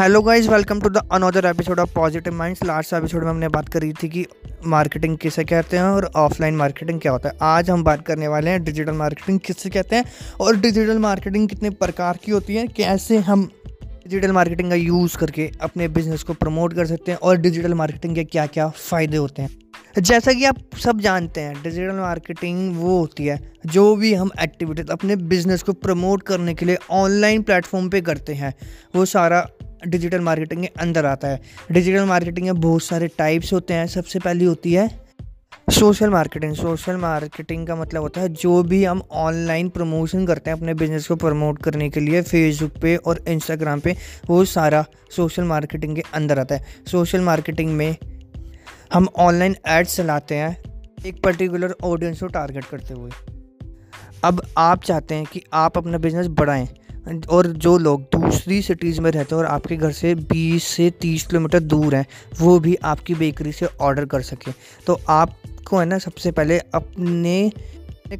Hello guys welcome to the another episode of positive minds last episode में हमने बात करी थी कि मार्केटिंग किसे कहते हैं और ऑफलाइन मार्केटिंग क्या होता है। आज हम बात करने वाले हैं डिजिटल मार्केटिंग किससे कहते हैं और डिजिटल मार्केटिंग कितने प्रकार की होती है, कैसे हम डिजिटल मार्केटिंग का यूज़ करके अपने बिज़नेस को प्रमोट कर सकते हैं और डिजिटल मार्केटिंग के क्या क्या फ़ायदे होते हैं। जैसा कि आप सब जानते हैं डिजिटल मार्केटिंग वो होती है जो भी हम एक्टिविटीज़ अपने बिज़नेस को प्रमोट करने के लिए ऑनलाइन प्लेटफॉर्म पे करते हैं। वो सारा डिजिटल मार्केटिंग के अंदर आता है। डिजिटल मार्केटिंग में बहुत सारे टाइप्स होते हैं। सबसे पहली होती है सोशल मार्केटिंग सोशल मार्केटिंग का मतलब होता है जो भी हम ऑनलाइन प्रमोशन करते हैं अपने बिज़नेस को प्रमोट करने के लिए फेसबुक पे और इंस्टाग्राम पे, वो सारा सोशल मार्केटिंग के अंदर आता है। सोशल मार्केटिंग में हम ऑनलाइन एड्स चलाते हैं एक पर्टिकुलर ऑडियंस को टारगेट करते हुए। अब आप चाहते हैं कि आप अपना बिज़नेस बढ़ाएँ और जो लोग दूसरी सिटीज़ में रहते हैं और आपके घर से 20 से 30 किलोमीटर दूर हैं, वो भी आपकी बेकरी से ऑर्डर कर सकें। तो आपको है ना, सबसे पहले अपने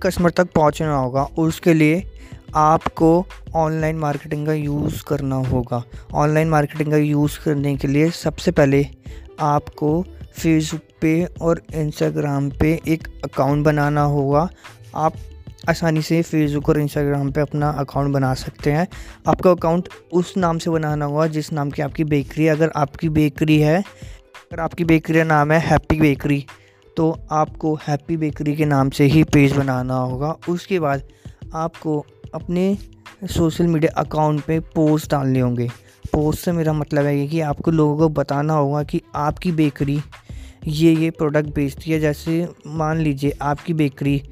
कस्टमर तक पहुँचना होगा। और उसके लिए आपको ऑनलाइन मार्केटिंग का यूज़ करना होगा। ऑनलाइन मार्केटिंग का यूज़ करने के लिए सबसे पहले आपको फेसबुक पे और इंस्टाग्राम पे एक अकाउंट बनाना होगा। आप आसानी से फेसबुक और इंस्टाग्राम पे अपना अकाउंट बना सकते हैं। आपका अकाउंट उस नाम से बनाना होगा, जिस नाम की आपकी बेकरी है। अगर आपकी बेकरी है, अगर आपकी बेकरी का नाम है हैप्पी बेकरी तो आपको हैप्पी बेकरी के नाम से ही पेज बनाना होगा। उसके बाद आपको अपने सोशल मीडिया अकाउंट पे पोस्ट डालने होंगे। पोस्ट से मेरा मतलब है कि आपको लोगों को बताना होगा कि आपकी बेकरी ये ये प्रोडक्ट बेचती है। जैसे मान लीजिए आपकी बेकरी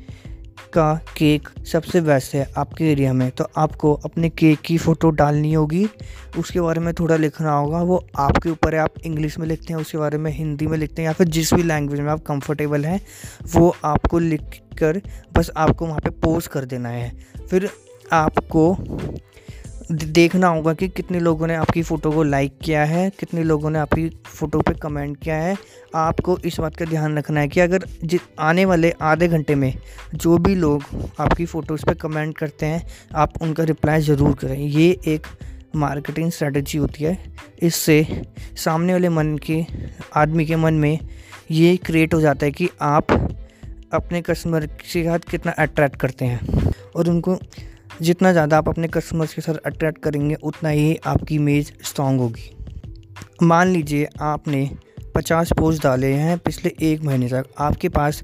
का केक सबसे बेस्ट है आपके एरिया में। तो आपको अपने केक की फ़ोटो डालनी होगी। उसके बारे में थोड़ा लिखना होगा। वो आपके ऊपर है। आप इंग्लिश में लिखते हैं, उसके बारे में हिंदी में लिखते हैं, या फिर जिस भी लैंग्वेज में आप कंफर्टेबल हैं, वो आपको लिख कर बस आपको वहाँ पे पोस्ट कर देना है। फिर आपको देखना होगा कि कितने लोगों ने आपकी फ़ोटो को लाइक किया है, कितने लोगों ने आपकी फ़ोटो पे कमेंट किया है। आपको इस बात का ध्यान रखना है कि अगर आने वाले आधे घंटे में जो भी लोग आपकी फ़ोटोज़ पे कमेंट करते हैं, आप उनका रिप्लाई ज़रूर करें। ये एक मार्केटिंग स्ट्रेटजी होती है। इससे सामने वाले मन के, आदमी के मन में ये क्रिएट हो जाता है कि आप अपने कस्टमर के साथ कितना अट्रैक्ट करते हैं और उनको जितना ज़्यादा आप अपने कस्टमर्स के साथ अट्रैक्ट करेंगे, उतना ही आपकी इमेज स्ट्रॉन्ग होगी। मान लीजिए आपने पचास पोस्ट डाले हैं पिछले एक महीने तक, आपके पास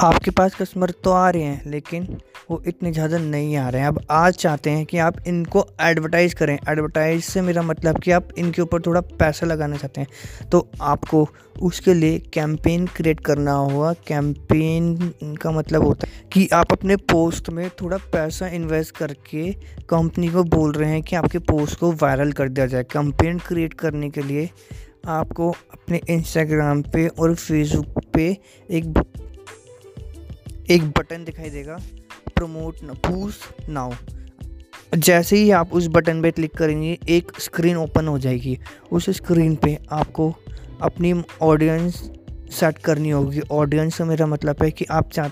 आपके पास कस्टमर तो आ रहे हैं, लेकिन वो इतने ज़्यादा नहीं आ रहे हैं। अब आज चाहते हैं कि आप इनको एडवर्टाइज़ करें। एडवर्टाइज से मेरा मतलब कि आप इनके ऊपर थोड़ा पैसा लगाना चाहते हैं। तो आपको उसके लिए कैंपेन क्रिएट करना होगा। कैंपेन का मतलब होता है कि आप अपने पोस्ट में थोड़ा पैसा इन्वेस्ट करके कंपनी को बोल रहे हैं कि आपके पोस्ट को वायरल कर दिया जाए। कैंपेन क्रिएट करने के लिए आपको अपने इंस्टाग्राम पे और फेसबुक पे एक एक बटन दिखाई देगा। प्रमोट बूस नाउ जैसे ही आप उस बटन पे क्लिक करेंगे एक स्क्रीन ओपन हो जाएगी। उस स्क्रीन पे आपको अपनी ऑडियंस सेट करनी होगी। ऑडियंस से मेरा मतलब है कि आप चाह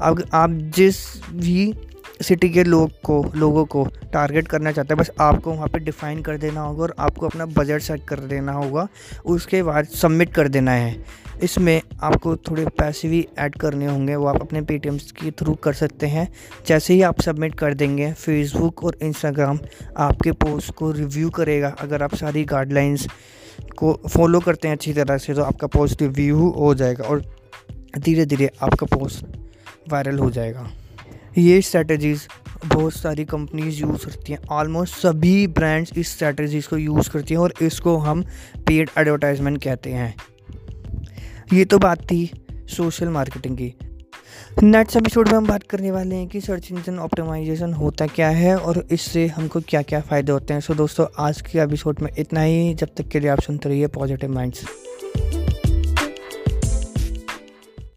आप, आप जिस भी सिटी के लोग को, लोगों को टारगेट करना चाहते हैं। बस आपको वहाँ पे डिफ़ाइन कर देना होगा और आपको अपना बजट सेट कर देना होगा। उसके बाद सबमिट कर देना है। इसमें आपको थोड़े पैसे भी ऐड करने होंगे। वो आप अपने पेटीएम के थ्रू कर सकते हैं। जैसे ही आप सबमिट कर देंगे फेसबुक और इंस्टाग्राम आपके पोस्ट को रिव्यू करेगा। अगर आप सारी गाइडलाइंस को फॉलो करते हैं अच्छी तरह से तो आपका पोस्ट रिव्यू हो जाएगा और धीरे धीरे आपका पोस्ट वायरल हो जाएगा। ये स्ट्रैटेजीज़ बहुत सारी कंपनीज़ यूज़ करती हैं। ऑलमोस्ट सभी ब्रांड्स इस स्ट्रैटेजीज़ को यूज़ करती हैं और इसको हम पेड एडवर्टाइजमेंट कहते हैं। ये तो बात थी सोशल मार्केटिंग की। नेक्स्ट एपिसोड में हम बात करने वाले हैं कि सर्च इंजन ऑप्टिमाइजेशन होता क्या है और इससे हमको क्या क्या फ़ायदे होते हैं। सो दोस्तों, आज के एपिसोड में इतना ही। जब तक के लिए आप सुनते रहिए पॉजिटिव माइंड्स